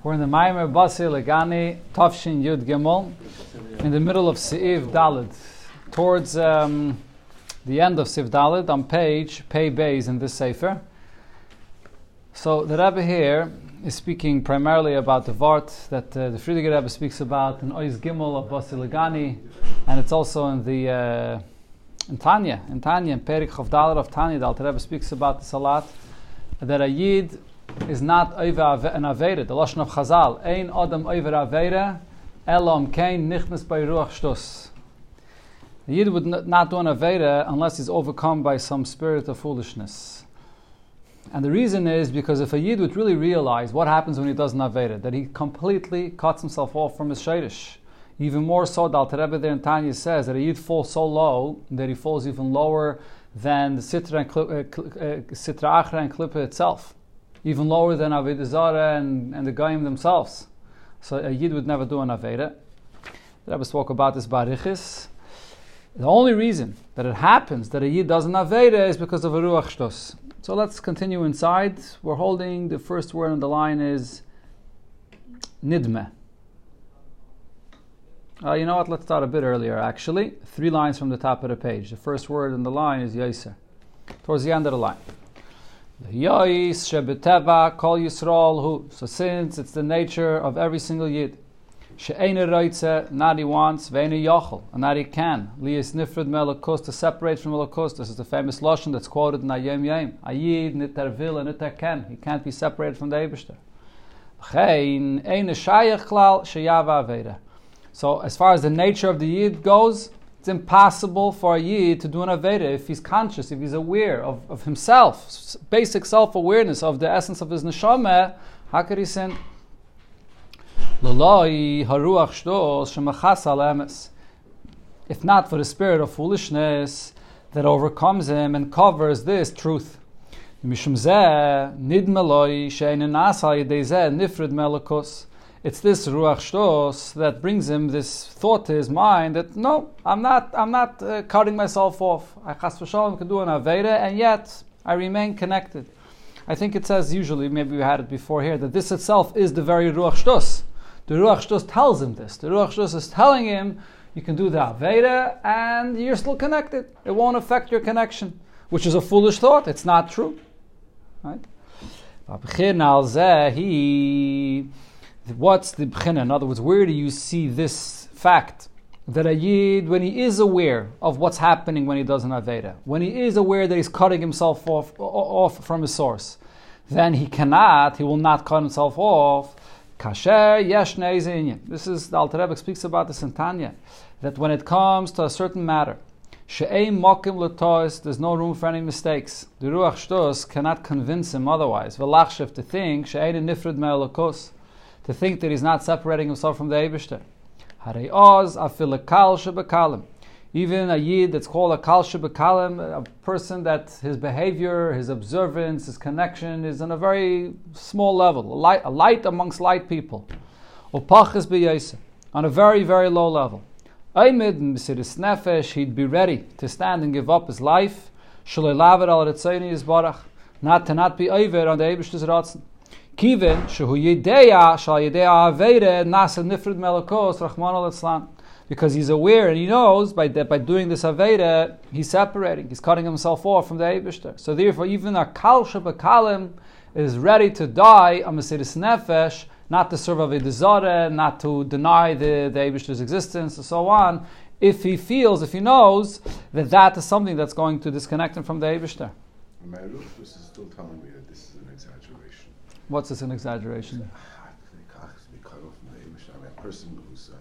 We're in the Maimer Basi Legani Tafshin Yud Gimel, in the middle of Seiv Dalid, towards um, the end of Seiv Dalid on page Pei Beis in this Sefer. So the Rebbe here is speaking primarily about the Vart that uh, the Friediger Rebbe speaks about in Oiz Gimel of Basi Legani, and it's also in the uh, in Tanya, in Tanya, in Perik of Dalid of Tanya, the Alter Rebbe speaks about this a lot, that a Yid is not over an Avera. The Lashon of Chazal, Ein Adam over Avera, Elam Kain Nichnas by Ruach Shtus. The Yid would not do an Avera unless he's overcome by some spirit of foolishness. And the reason is because if a Yid would really realize what happens when he does an Avera, that he completely cuts himself off from his Shadish. Even more so, the Alter Rebbe there in Tanya says that a Yid falls so low that he falls even lower than the Sitra, and, uh, uh, Sitra Achra and Klippa itself even lower than Avodah Zarah and, and the Gaim themselves. So a Yid would never do an Aveda. The Rebbe spoke about this Barichis. The only reason that it happens that a Yid does an Aveda is because of a Ruach Shtos. So let's continue inside. We're holding the first word on the line is Nidme. Uh, you know what? Let's start a bit earlier, actually. Three lines from the top of the page. The first word on the line is Yaser, Towards the end of the line. Yois shebeteva kol Yisrael hu. So since it's the nature of every single yid, she'ena roitze, not he wants, ve'ena yochel, and not he can. Lias nifred melokos, to separate from melokos. This is the famous lashon that's quoted in Hayom Yom. A yid niter vil and niter can. He can't be separated from the Eberster. Chein, eine shayach klal, sheyava aveda. So as far as the nature of the yid goes, it's impossible for a yid to do an Aveda if he's conscious, if he's aware of, of himself, basic self awareness of the essence of his neshama. How could he sin? If not for the spirit of foolishness that overcomes him and covers this truth. It's this ruach shtos that brings him this thought to his mind that no, I'm not, I'm not uh, cutting myself off. I chas v'shalom can do an aveda, and yet I remain connected. I think it says usually, maybe we had it before here, that this itself is the very ruach shtos. The ruach shtos tells him this. The ruach shtos is telling him you can do the aveda and you're still connected. It won't affect your connection, which is a foolish thought. It's not true, right? What's the bchina? In other words, where do you see this fact that a yid, when he is aware of what's happening when he does an aveda, when he is aware that he's cutting himself off, off from his source, then he cannot, he will not cut himself off. Kasher yesh This is the Alter Rebbe speaks about this in Tanya, that when it comes to a certain matter, she'eim mokim letois, there's no room for any mistakes. The ruach shtos cannot convince him otherwise. Velachshev to think she'ein nifrid me'elokos to think that he's not separating himself from the Eibishter. Even a yid that's called a kal shebekalim, a person that his behavior, his observance, his connection is on a very small level, a light, a light amongst light people. On a very, very low level. nefesh, he'd be ready to stand and give up his life. Not to not be over on the Eibishter's ratzen. Kiven shehu yedeya shal yedeya aveda nasa nifrid al because he's aware and he knows by that by doing this aveda he's separating, he's cutting himself off from the Eibushter. So therefore, even a kal shabakalim is ready to die a mesidus nefesh, not to serve avedizare, not to deny the the Eibushter's existence, and so on. If he feels, if he knows that that is something that's going to disconnect him from the Eibushter. My is still telling me that this is an exaggeration. What's this an exaggeration? I mean, a person who's uh,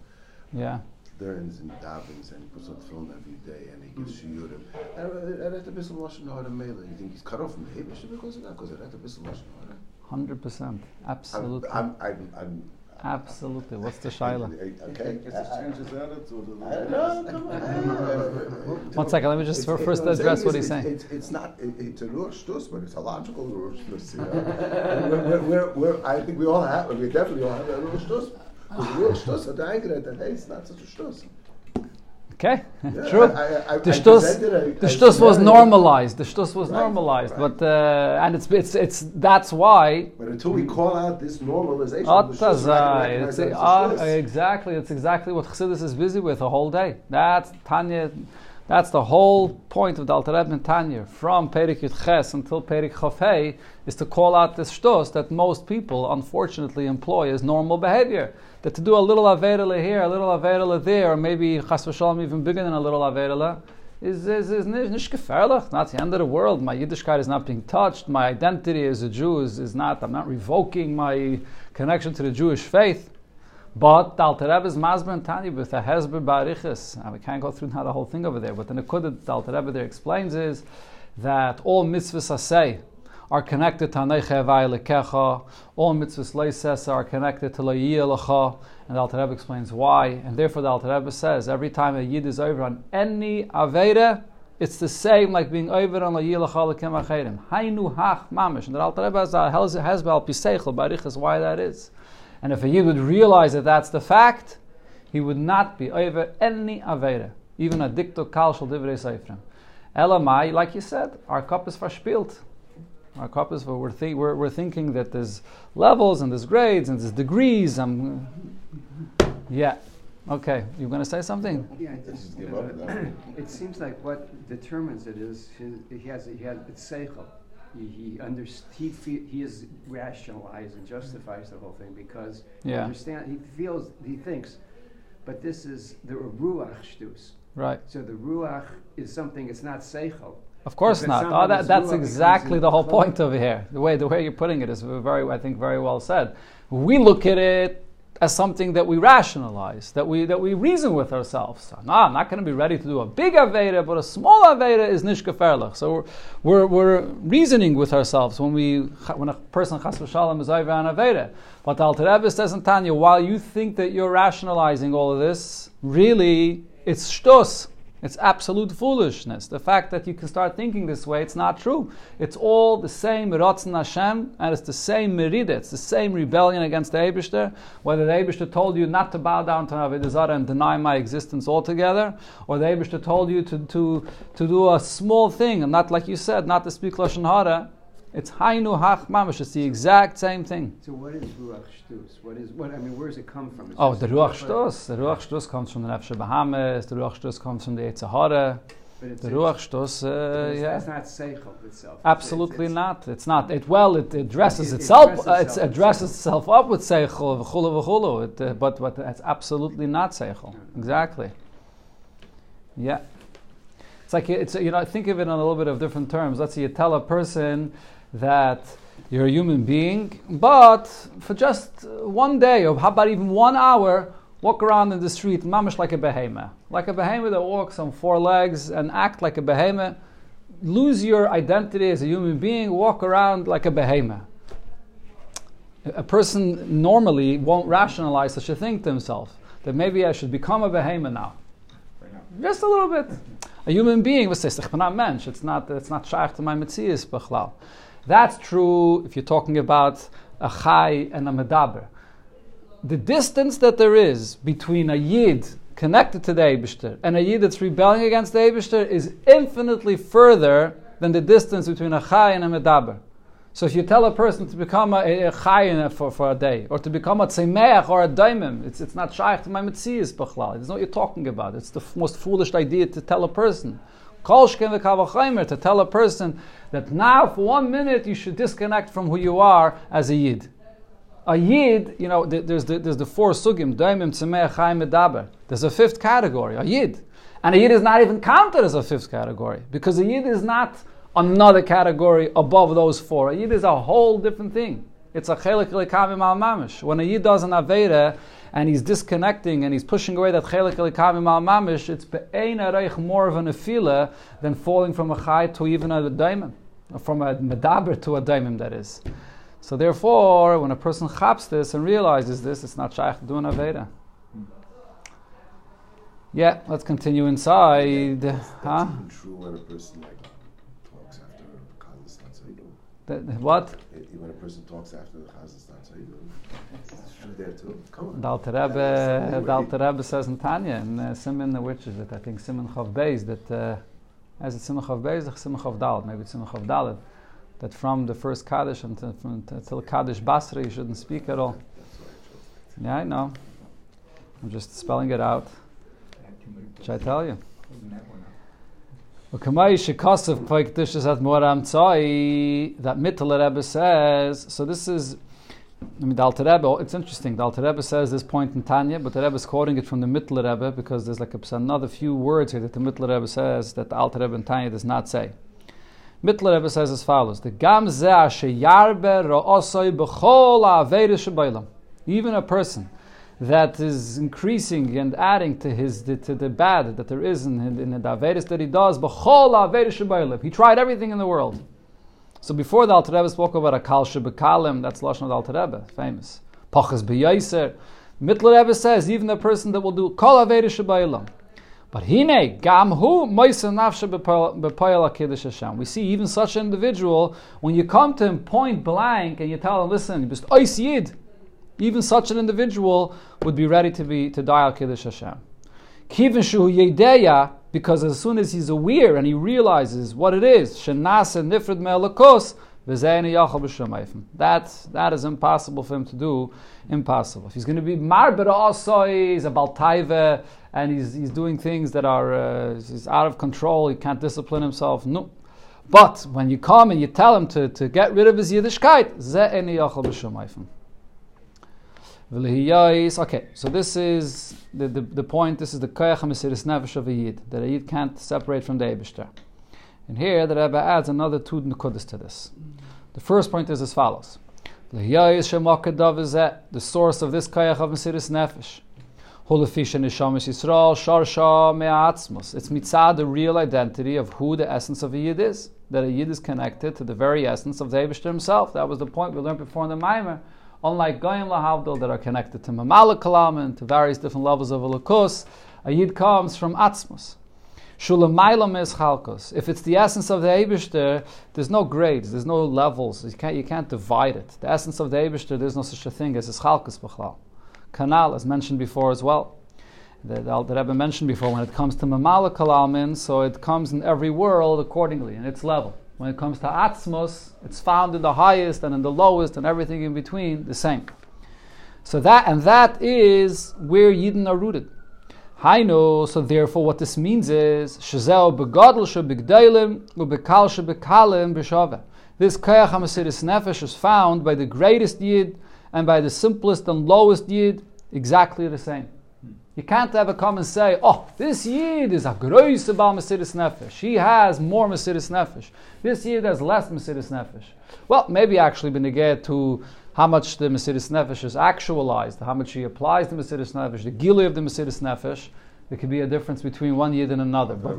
yeah learns and davens and puts on film every day and he gives shiurim. And at the Bissel Lashon Hara Mela, you think he's cut off from the Habish because of that? Because at the Bissel Lashon Hara. Hundred percent, absolutely. I'm, I'm, I'm, Absolutely. What's the shaila? Okay. One second. Let me just it's, first it's, address what he's saying. It's, it's not. it's a rush shtus, but it's a logical rush shtus. we're, we're, we're, I think we all have. We definitely all have a rush shtus. Rush shtus. A diagram that hey, it's not such a shtus. Okay, Yeah, true. I, I, the shtus, the a was normalized. The shtus was Right, normalized, right. but uh, and it's it's it's that's why. But until we call out this normalization, Ot the shtus are not gonna azai. recognize It's, it's a ah, exactly. It's exactly what Chassidus is busy with the whole day. That's Tanya. That's the whole point of the Alter Rebbe Tanya, from Perik Yud Ches until Perik Chof is to call out this shtos that most people unfortunately employ as normal behavior. That to do a little averele here, a little averele there, or maybe Chas v'shalom even bigger than a little averele, is is is. Not the end of the world. My Yiddishkeit is not being touched. My identity as a Jew is, is not. I'm not revoking my connection to the Jewish faith. But the Alter Rebbe is Masber and Tanya with a Hezber Barichas. And we can't go through now the whole thing over there. But the Nekudah the Alter Rebbe there explains is that all mitzvahs asay are connected to Anecha Lekecha. All mitzvahs leises are connected to Lecha. And the Alter Rebbe explains why. And therefore the Alter Rebbe says every time a Yid is over on any Aveda, it's the same like being over on Loyiyah Lecha Lekem. Hainu Hach Mamish. And the Alter Rebbe has a uh, Hezber Piseichel Barichas why that is. And if a Yid would realize that that's the fact, he would not be over any Aveda, even a dicto kal shel divrei seifrim. Elamai, like you said, our cup is verspielt. Our cup is we're, thi- we're, we're thinking that there's levels and there's grades and there's degrees. Um, yeah. Okay. you're going to say something? Yeah, just, just give uh, now. it seems like what determines it is his, he has he has it's seichel. He he, under, he, fe- he is rationalized and justifies the whole thing because he understand he feels he thinks, but this is the ruach shtus. Right. So the ruach is something. It's not seichel. Of course not. Oh, that, that's that's ruach, it comes exactly the whole point over here. The way the way you're putting it is very, I think, very well said. We look at it as something that we rationalize, that we that we reason with ourselves. No, I'm not going to be ready to do a big aveda, but a small aveda is nish gefährlich. So we're, we're, we're reasoning with ourselves when we when a person chas v'shalom is over an aveda. But the Alter Rebbe says in Tanya, while you think that you're rationalizing all of this, really it's shtos. It's absolute foolishness. The fact that you can start thinking this way, it's not true. It's all the same Ratzon Hashem, and it's the same Merida, it's the same rebellion against the Eibishter. Whether the Eibishter told you not to bow down to Avodah Zarah and deny my existence altogether, or the Eibishter told you to, to, to do a small thing, and not like you said, not to speak Lashon Hara, it's Hainu Hach Mamash. It's the exact same thing. So what is ruach shtus? What is what? I mean, where does it come from? It's Oh, the Ruach Shtos. The Ruach Shtos comes from the Nefesh Bahamas. The Ruach Shtos comes from the Eitzahara. The Ruach Shtos, but uh, it's, yeah. That's not seichel itself. Absolutely it's- not. It's not. It well. It, it dresses It- it itself. dresses uh, it seichel. itself up with seichel v'chulu v'chulu. It, uh, but but it's absolutely not seichel. Exactly. Yeah. It's like it's you know think of it in a little bit of different terms. Let's say you tell a person that you're a human being, but for just one day or how about even one hour, walk around in the street, mamish like a behemoth, like a behemoth that walks on four legs and act like a behemoth. Lose your identity as a human being, walk around like a behemoth. A person normally won't rationalize such a thing to himself that maybe I should become a behemoth now. Just a little bit. A human being, was ich bin mensch. It's not, it's not to my metzias, bechlal. That's true if you're talking about a chai and a medaber. The distance that there is between a yid connected to the Eibishter and a yid that's rebelling against the Eibishter is infinitely further than the distance between a chai and a medaber. So if you tell a person to become a, a for, for a day, or to become a tzemeach or a daimim, it's, it's not shaykh to my metzias b'chlal. It's not what you're talking about. It's the f- most foolish idea to tell a person. Kolshken v'kavachaymer, to tell a person that now for one minute you should disconnect from who you are as a yid. A yid, you know, there's the, there's the four sugim, daimim, tzemeach, chaim, medaber. There's a fifth category, a yid. And a yid is not even counted as a fifth category, because a yid is not another category above those four. A yid is a whole different thing. It's a chelik lekamim al mamish. When a yid does an aveda and he's disconnecting and he's pushing away that chelik lekamim al mamish, it's be'ein areich more of an afila than falling from a chai to even a daimon, from a medaber to a daimon. That is. So therefore, when a person chaps this and realizes this, it's not shaykh to do an aveda. Yeah, let's continue inside. That's Huh? even true when a person like talks after Khalis Hatzaidu. The- what? When a person talks after the chazan starts, how you doing? It's true there too. Come on. The Alter Rebbe, the Alter Rebbe says in Tanya, in uh, Simon, which is it? I think Simon Chav Beis, that, uh, is it Simon Chav Beis or Simon Chav Dalet? Maybe it's Simon Chav Dalet. That from the first Kaddish until, from, until Kaddish Basra, you shouldn't speak at all. That's why I chose Yeah, I know. I'm just spelling it out. Should I tell you? That Mittel Rebbe says. So this is, I mean, the Alter Rebbe. It's interesting. The Alter Rebbe says this point in Tanya, but the Rebbe is quoting it from the Mittel Rebbe because there's like a, another few words here that the Mittel Rebbe says that the Alter Rebbe in Tanya does not say. Mittel Rebbe says as follows: The gam. Even a person that is increasing and adding to his to the bad that there is in, in, the Averis that he does. He tried everything in the world. So before the Alter Rebbe spoke about a Kal Shabakalim, that's Lashon of the Alter Rebbe, famous. Pachas B'Yaiser. Mittler Rebbe says even the person that will do Kol Averis Shabbalim. But hine gam hu moisa nafsha b'poyel kiddush Hashem. We see even such an individual when you come to him point blank and you tell him, listen, you just ois yid. Even such an individual would be ready to be to die al kiddush Hashem. Kivin shu yedeya, because as soon as he's aware and he realizes what it is, shenasa nifrid me'elakos, that that is impossible for him to do. Impossible. If he's going to be marber also, he's a baltaive, and he's, he's doing things that are uh, he's out of control. He can't discipline himself. No. But when you come and you tell him to, to get rid of his Yiddishkeit, Okay, so this is the, the, the point. This is the koyach hamesiris nefesh of a yid that a yid can't separate from the Eibushter. And here the Rebbe adds another two nekudas to this. The first point is as follows: the source of this koyach of mesiris nefesh. It's mitzad the real identity of who the essence of a yid is. That a yid is connected to the very essence of the Eibushter himself. That was the point we learned before in the Maimer unlike Goyim Lahavdil that are connected to Mamala and to various different levels of Elokus, a Yid comes from Atzmus. Shulamailam is Chalkos. If it's the essence of the Eibishter, there's no grades, there's no levels, you can't, you can't divide it. The essence of the Eibishter, there's no such a thing as is Chalkos B'chlal. Kanal, as mentioned before as well. that, Rebbe mentioned before, when it comes to Mamala Kalamin, so it comes in every world accordingly, in its level. When it comes to Atzmos, it's found in the highest and in the lowest and everything in between, the same. So that and that is where Yidden are rooted. Hainu, so therefore what this means is Shazeo begadol shebigdailim ubekal shebekalim b'shava. This Kayach HaMesiris Nefesh is found by the greatest Yid and by the simplest and lowest Yid exactly the same. You can't ever come and say, oh, this Yid is a grois about Mesiris Nefesh. He has more Mesiris Nefesh. This Yid has less Mesiris Nefesh. Well, maybe actually beneged to how much the Mesiris Nefesh is actualized, how much he applies the Mesiris Nefesh, the gili of the Mesiris Nefesh. There could be a difference between one Yid and another. But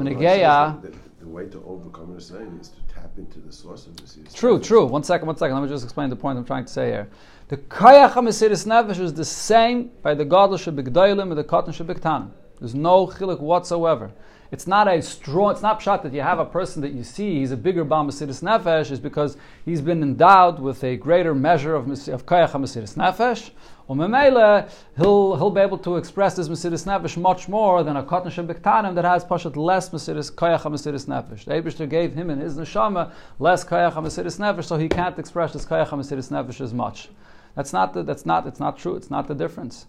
The, the way to overcome the saying is to tap into the source of this. True, true. One second, one second. Let me just explain the point I'm trying to say here. The Kayach HaMesiris Nefesh is the same by the Gadol Shebigdailim and the Katan Shebiktanim. There's no chiluk whatsoever. It's not a strong, it's not shot that you have a person that you see, he's a bigger Baal Mesiris Nefesh, is because he's been endowed with a greater measure of, of Kayach HaMesiris Nefesh. Or Memele, he'll, he'll be able to express this Mesiris Nefesh much more than a Katan Shebiktanim that has Pashat less Mesiris Kayach HaMesiris Nefesh. The Eibishter gave him in his Neshama less Kayach HaMesiris Nefesh, so he can't express this Kayach HaMesiris Nefesh as much. That's not the, that's not it's not true. It's not the difference.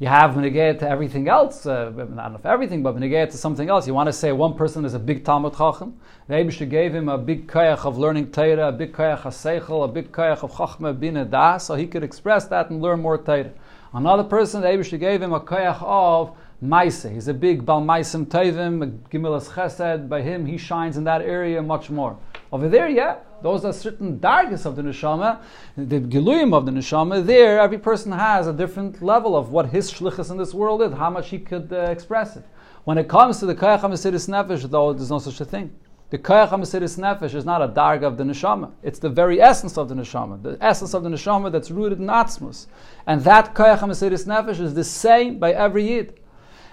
You have Menegeh to everything else, uh, not enough everything, but Menegeh to something else. You want to say one person is a big Talmud Chacham. The Abisha gave him a big kayach of learning Torah, a big kayach of Seichel, a big kayach of Chachma Bina Da, so he could express that and learn more Torah. Another person, the Abisha gave him a kayach of Maise. He's a big Bal Maisim Tevim, Gimilas Chesed. By him, he shines in that area much more. Over there, yeah, those are certain dargis of the neshama, the giluyim of the neshama. There, every person has a different level of what his shlichus in this world is, how much he could uh, express it. When it comes to the kayach hamesiris nefesh, though, there's no such a thing. The kayach hamesiris nefesh is not a darga of the neshama. It's the very essence of the neshama, the essence of the neshama that's rooted in atzmus, and that kayach hamesiris nefesh is the same by every yid.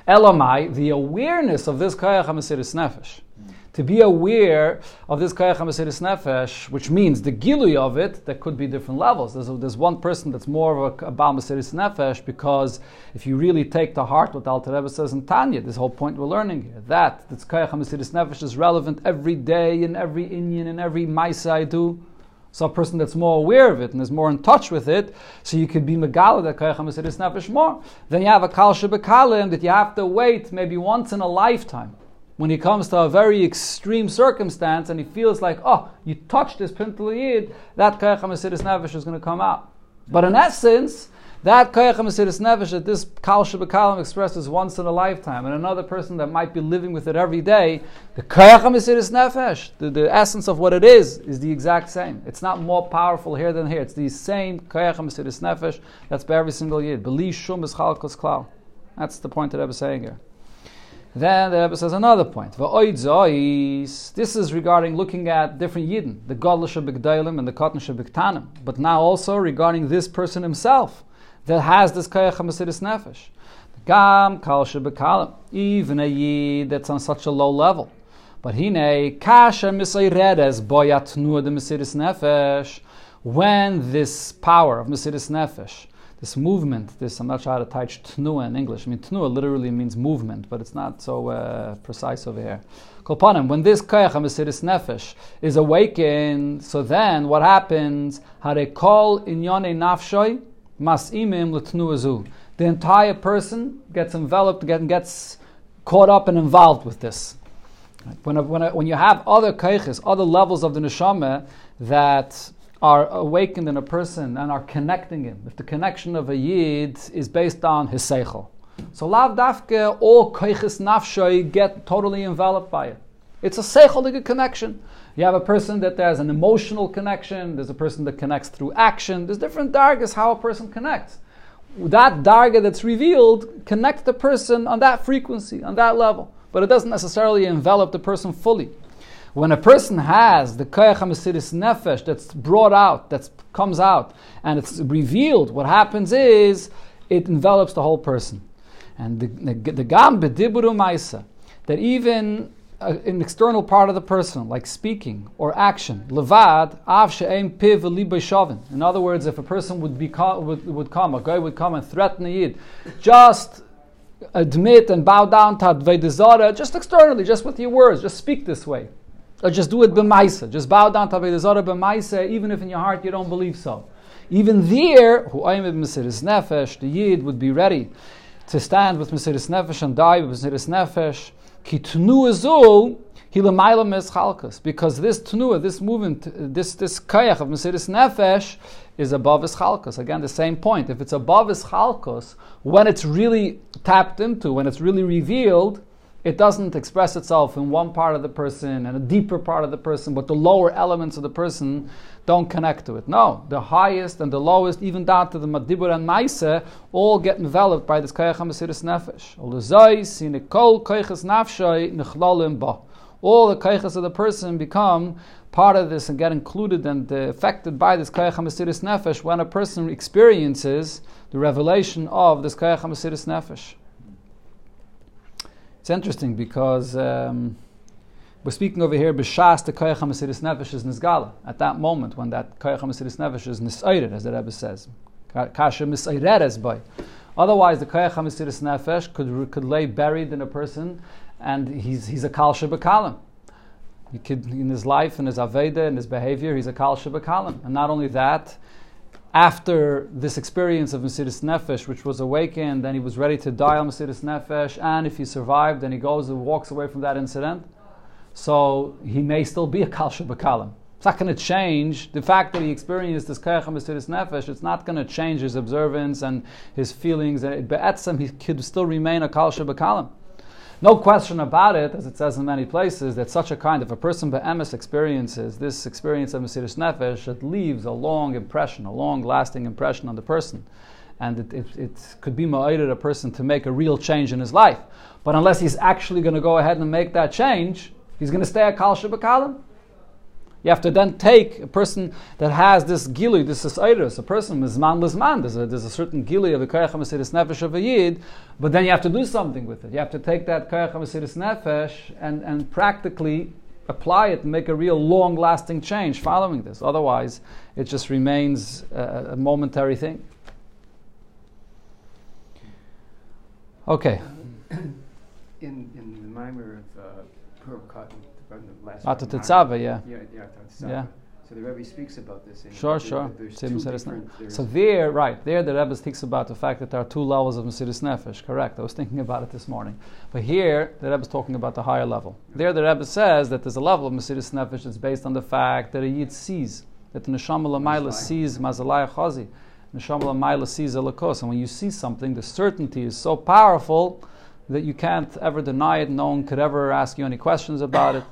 Elamai, the awareness of this kayach hamesiris nefesh to be aware of this Kayach HaMesiris Nefesh, which means the Gilui of it, there could be different levels. There's, there's one person that's more of a, a Baal Mesiris Nefesh because if you really take to heart what Alter Rebbe says in Tanya, this whole point we're learning here, that this Kayach HaMesiris Nefesh is relevant every day in every Inyan, in every Maisa I do. So a person that's more aware of it and is more in touch with it, so you could be megala that kayach hamasiris nefesh more. Then you have a kal shebekalim that you have to wait maybe once in a lifetime when he comes to a very extreme circumstance and he feels like, oh, you touched this pintel yid, that kayach hamasiris nefesh is going to come out. But in essence, that koyach mesiris nefesh that this kal shebekalim expresses once in a lifetime, and another person that might be living with it every day, the koyach mesiris nefesh, the, the essence of what it is, is the exact same. It's not more powerful here than here. It's the same koyach mesiris nefesh that's by every single yid. Believe shum is. That's the point that I was saying here. Then the Rebbe says another point. This is regarding looking at different Yidden, the Godlish Bigdalim and the Kotnish Bigtanim, but now also regarding this person himself that has this Kayach HaMesiris Nefesh. Gam Kal Shebekalim, even a Yid that's on such a low level. But hine kasha misayredes boyat nur the Mesiris Nefesh, when this power of Mesiris Nefesh, this movement, this, I'm not sure how to touch tnua in English. I mean, tnua literally means movement, but it's not so uh, precise over here. Kolpanim, when this koyach Mesiris Nefesh is awakened, so then what happens? Harekol inyone nafshoy, masimim l'tnuazu. The entire person gets enveloped, gets caught up and involved with this. When, when, when you have other kaiches, other levels of the neshama that are awakened in a person and are connecting him, if the connection of a yid is based on his seichel. So lav dafke, all kaiches nafshay get totally enveloped by it. It's a seichel connection. You have a person that has an emotional connection, there's a person that connects through action, there's different dargas how a person connects. That darga that's revealed connects the person on that frequency, on that level, but it doesn't necessarily envelop the person fully. When a person has the koyach hamasiris nefesh that's brought out, that comes out, and it's revealed, what happens is it envelops the whole person. And the, the, the gam bediburu maisa, that even an external part of the person, like speaking or action. Levad, av she'em piv shavin. In other words, if a person would, be, would, would come, a guy would come and threaten a yid, just admit and bow down to Avodah Zarah, just externally, just with your words, just speak this way. Or just do it b'maisa. Just bow down to Avodah Zarah b'maisa, even if in your heart you don't believe so. Even there, who aimid Mesiris Nefesh, the Yid would be ready to stand with Mesiris Nefesh and die with Mesiris Nefesh Kitnu chalkas, because this tnua, this movement, this this kayach of Mesiris Nefesh is above his chalkas. Again, the same point. If it's above his chalkas, when it's really tapped into, when it's really revealed, it doesn't express itself in one part of the person and a deeper part of the person, but the lower elements of the person don't connect to it. No, the highest and the lowest, even down to the madibur and maise, all get enveloped by this kayach hamasiris nefesh. All the kayachas of the person become part of this and get included and affected by this kayach hamasiris nefesh when a person experiences the revelation of this kayach hamasiris nefesh. It's interesting because. Um, we're speaking over here b'shas the koyach hamasiris nefesh is nisgala at that moment when that koyach hamasiris nefesh is nisayred, as the Rebbe says, kasha misayreres by. Otherwise, the koyach hamasiris nefesh could could lay buried in a person, and he's he's a kal shebekalim. He could in his life, in his aveda, in his behavior, he's a kal shebekalim, and not only that. After this experience of Mesiris Nefesh, which was awakened, then he was ready to die on Mesiris Nefesh, and if he survived, then he goes and walks away from that incident so he may still be a kalsha bakalim. It's not going to change the fact that he experienced this kayach his nefesh. It's not going to change his observance and his feelings. And Be'etzem, he could still remain a kalsha bakalim. No question about it, as it says in many places, that such a kind of a person be'emes experiences this experience of Mesiris Nefesh, it leaves a long impression, a long lasting impression on the person. And it, it, it could be ma'ated a person to make a real change in his life. But unless he's actually going to go ahead and make that change, He's going to stay a Kal Shabakalim. You have to then take a person that has this gili, this is iris, a person is man man. There's a, there's a certain gili of the koyach hamesiris nefesh of a yid, but then you have to do something with it. You have to take that koyach hamesiris nefesh and, and practically apply it and make a real long lasting change following this. Otherwise, it just remains a, a momentary thing. Okay. In, in the mimer of uh, Purim Katan, from the last Ata Purim Tetzava, yeah. Yeah, yeah, Yeah. So the Rebbe speaks about this. In Sure, there- sure. There's Same two Mesiris different. Nefesh. there's- So there, right, there the Rebbe speaks about the fact that there are two levels of Mesiris Nefesh. Correct. I was thinking about it this morning. But here, the Rebbe is talking about the higher level. There, the Rebbe says that there's a level of Mesiris Nefesh that's based on the fact that a Yid sees, that the Neshama Lamaila sees Mazalaya Chazi. Neshama Lamaila sees Elikos. And when you see something, the certainty is so powerful that you can't ever deny it. No one could ever ask you any questions about it.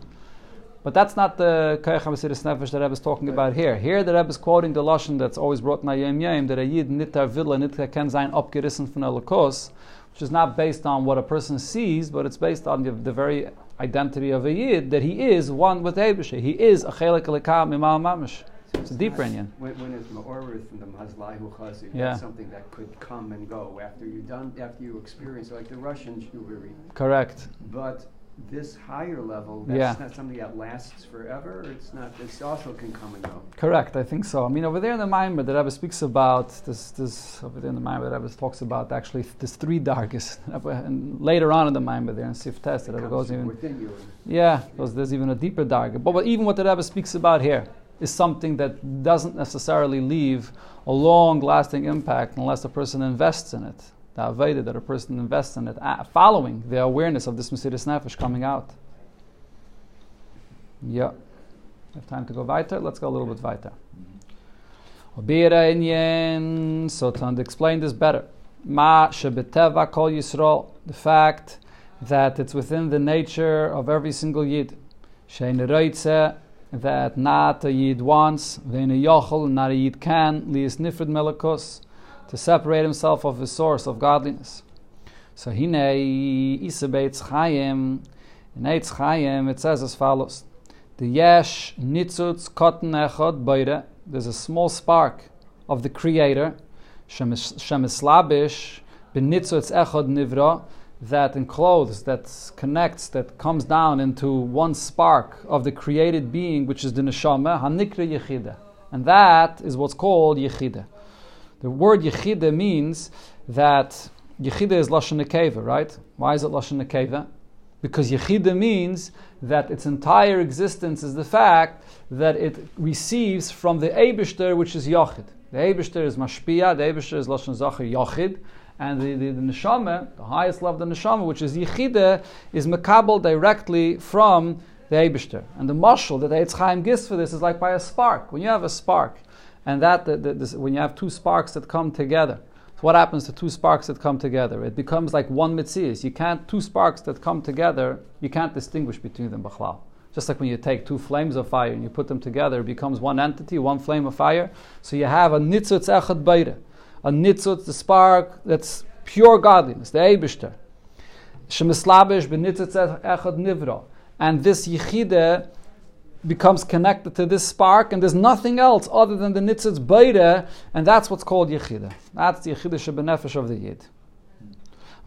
But that's not the Koyach HaMesiris Nefesh that Rebbe is talking about here. Here the Rebbe is quoting the Lashon that's always brought in Yom Yom, that a Yid nitar villa nitar ken sein abgerissen von Elikos, which is not based on what a person sees, but it's based on the, the very identity of a Yid, that he is one with Eibusha. He is a chelik elikah mimal mamish. It's a deeper Inyan. When, when it's ma'orith from the Mazlahu Chazi, Yeah. that's something that could come and go after you done, after you experience, like the Russian Shuviri. Correct. But this higher level, that's Yeah. not something that lasts forever. It's not. This also can come and go. Correct, I think so. I mean, over there in the Maimer, the Rebbe speaks about this. This over there in the Maimer, the Rebbe talks about actually this three darkest. And later on in the Maimer, there in Sif Test, the It Rebbe goes even. within you. Yeah, because there's even a deeper dark. But, but even what the Rebbe speaks about here is something that doesn't necessarily leave a long-lasting impact unless the person invests in it. The Aveda that a person invests in it, uh, following the awareness of this Mesiris Nefesh coming out. Yeah. Have time to go weiter? Let's go a little bit weiter. Obira inyan. So to explain this better, ma shebeteva kol Yisrael, the fact that it's within the nature of every single yid. Shein reitze that not a yid wants, vein a yochel, not a yid can, liis nifrid to separate himself of his source of godliness. So hine isabeitz chayim, in Eitz Chaim it says as follows: The yesh nitzutz cotton echad beide. There's a small spark of the Creator, shemislabish benitzutz echad nivra, that encloses, that connects, that comes down into one spark of the created being, which is the neshama, hanikra yechida, and that is what's called yechida. The word yechida means that yechida is lashon nekeva, right? Why is it lashon nekeva? Because Yechida means that its entire existence is the fact that it receives from the Eibishter, which is Yachid. The Eibishter is Mashpia, the Eibishter is Lashon Zachar Yachid, and the, the, the Neshama, the highest level of the Neshama, which is Yechida, is Makabal directly from the Eibishter. And the mashal that Eitz Chaim gives for this is like by a spark. When you have a spark, and that the, the, this, when you have two sparks that come together, what happens to two sparks that come together? It becomes like one mitzias. You can't two sparks that come together. You can't distinguish between them. B'chlal. Just like when you take two flames of fire and you put them together, it becomes one entity, one flame of fire. So you have a nitzutz echad beire, a nitzutz, the spark that's pure godliness, the eibishter. Shemislabish benitzutz echad nivra, and this yichide becomes connected to this spark, and there's nothing else other than the nitzitz beire, and that's what's called yechida. That's the yechida shebenefesh of the yid.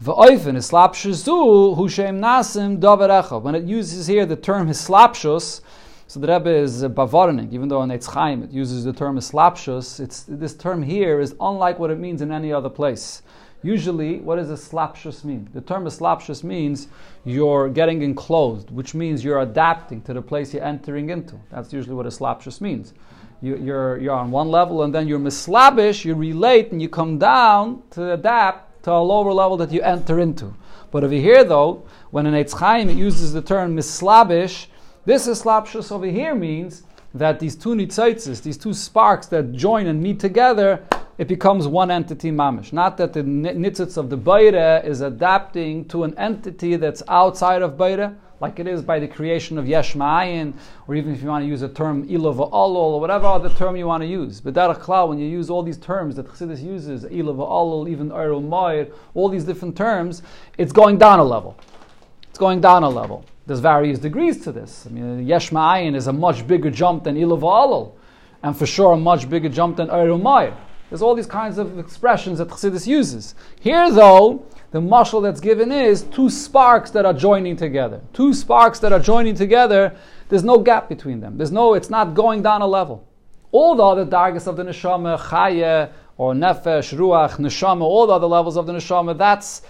V'oifen hislapshuzu hu shem nasim When it uses here the term hislapshus, so the Rebbe is uh, bavaroning, even though in Eitz Chaim it uses the term hislapshus, it's, this term here is unlike what it means in any other place. Usually, what does a slapshus mean? The term slapshus means you're getting enclosed, which means you're adapting to the place you're entering into. That's usually what a slapshus means. You, you're, you're on one level and then you're mislabish, you relate, and you come down to adapt to a lower level that you enter into. But over here, though, when in Eitz Chaim uses the term mislabish, this slapshus over here means that these two nitzitzes, these two sparks that join and meet together, it becomes one entity mamish. Not that the nitzitz of the Beire is adapting to an entity that's outside of Beire, like it is by the creation of Yesh Ma'ayin, or even if you want to use a term Ilava Olol, or whatever other term you want to use. But Klal, when you use all these terms that Chassidus uses, Ilava Olol, even Eirul Moir, all these different terms, it's going down a level. It's going down a level. There's various degrees to this. I mean, Yesh Ma'ayin is a much bigger jump than Ilav Alol, and for sure a much bigger jump than Erumayr. There's all these kinds of expressions that Chassidus uses. Here, though, the mashal that's given is two sparks that are joining together. Two sparks that are joining together. There's no gap between them. There's no. It's not going down a level. All the other dargas of the neshama, chaya or nefesh, ruach, neshama, all the other levels of the neshama. That's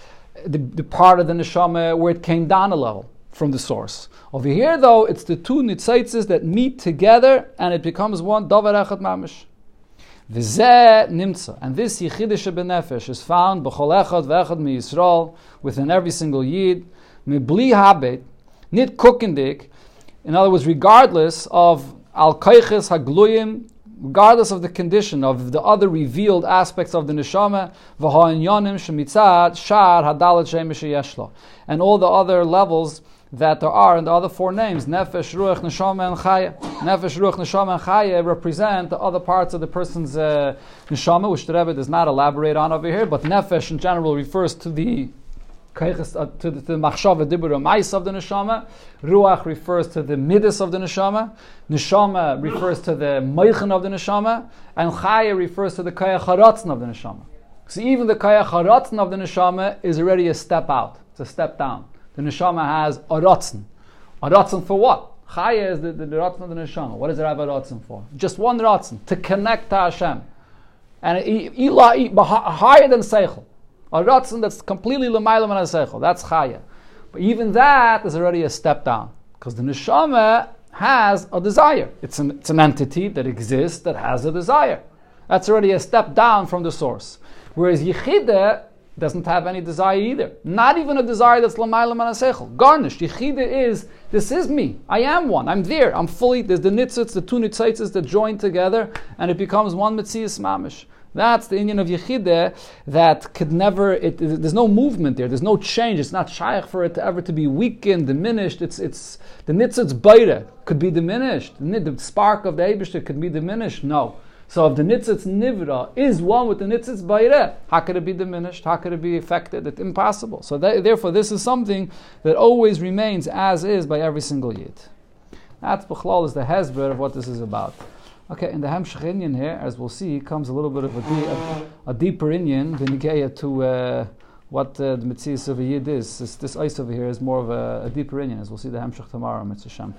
the, the part of the neshama where it came down a level from the source. Over here, though, it's the two nitzaitzes that meet together and it becomes one davar echad mamish. V'zeh nimtza. And this yichidish benefesh is found b'chol echad v'echad mi Yisrael, within every single yid, mibli habet, nit kukendik, in other words, regardless of al kaiches hagluyim, regardless of the condition of the other revealed aspects of the neshama, v'ha'inyanim shemitzad shar hadalat shemesh and all the other levels that there are in the other four names, Nefesh, Ruach, Neshama, and Chaya. Nefesh, Ruach, Neshama, and Chaya represent the other parts of the person's uh, Neshama, which the Rebbe does not elaborate on over here, but Nefesh in general refers to the uh, to the, the machshava dibur mais of the neshama. Ruach refers to the midas of the neshama. Neshama refers to the meichen of the neshama, and chaya refers to the kaya haratzen of the neshama. So even the kaya haratzen of the neshama is already a step out. It's a step down the neshama has a ratzon. A ratzon for what? Chaya is the, the, the ratzon of the neshama. What does it have a ratzon for? Just one ratzon, to connect to Hashem. And higher than seichel. A ratzon that's completely l'maylam and seichel. That's chaya. But even that is already a step down. Because the neshama has a desire. It's an, it's an entity that exists that has a desire. That's already a step down from the source. Whereas yichide doesn't have any desire either. Not even a desire that's lamayla manasechel. Garnished. Yichida is, this is me. I am one. I'm there. I'm fully, there's the nitzitz, the two nitzitzes that join together, and it becomes one mitzias mamish. That's the Inyan of Yechideh that could never, it, it, there's no movement there, there's no change. It's not shaykh for it to ever to be weakened, diminished. It's, it's, the nitzitz baita could be diminished. The, the spark of the Abishter could be diminished. No. So if the nitzitz nivra is one with the nitzitz bayre, how could it be diminished? How could it be affected? It's impossible. So that, therefore, this is something that always remains as is by every single yid. That's b'chlal is the hezber of what this is about. Okay, in the Hamshach Inyan here, as we'll see, comes a little bit of a, a, a deeper Inyan, the to uh, what uh, the Mitzvah of a Yid is. This, this ice over here is more of a, a deeper Inyan, as we'll see the Hamshach tomorrow, Mitzvah Shem.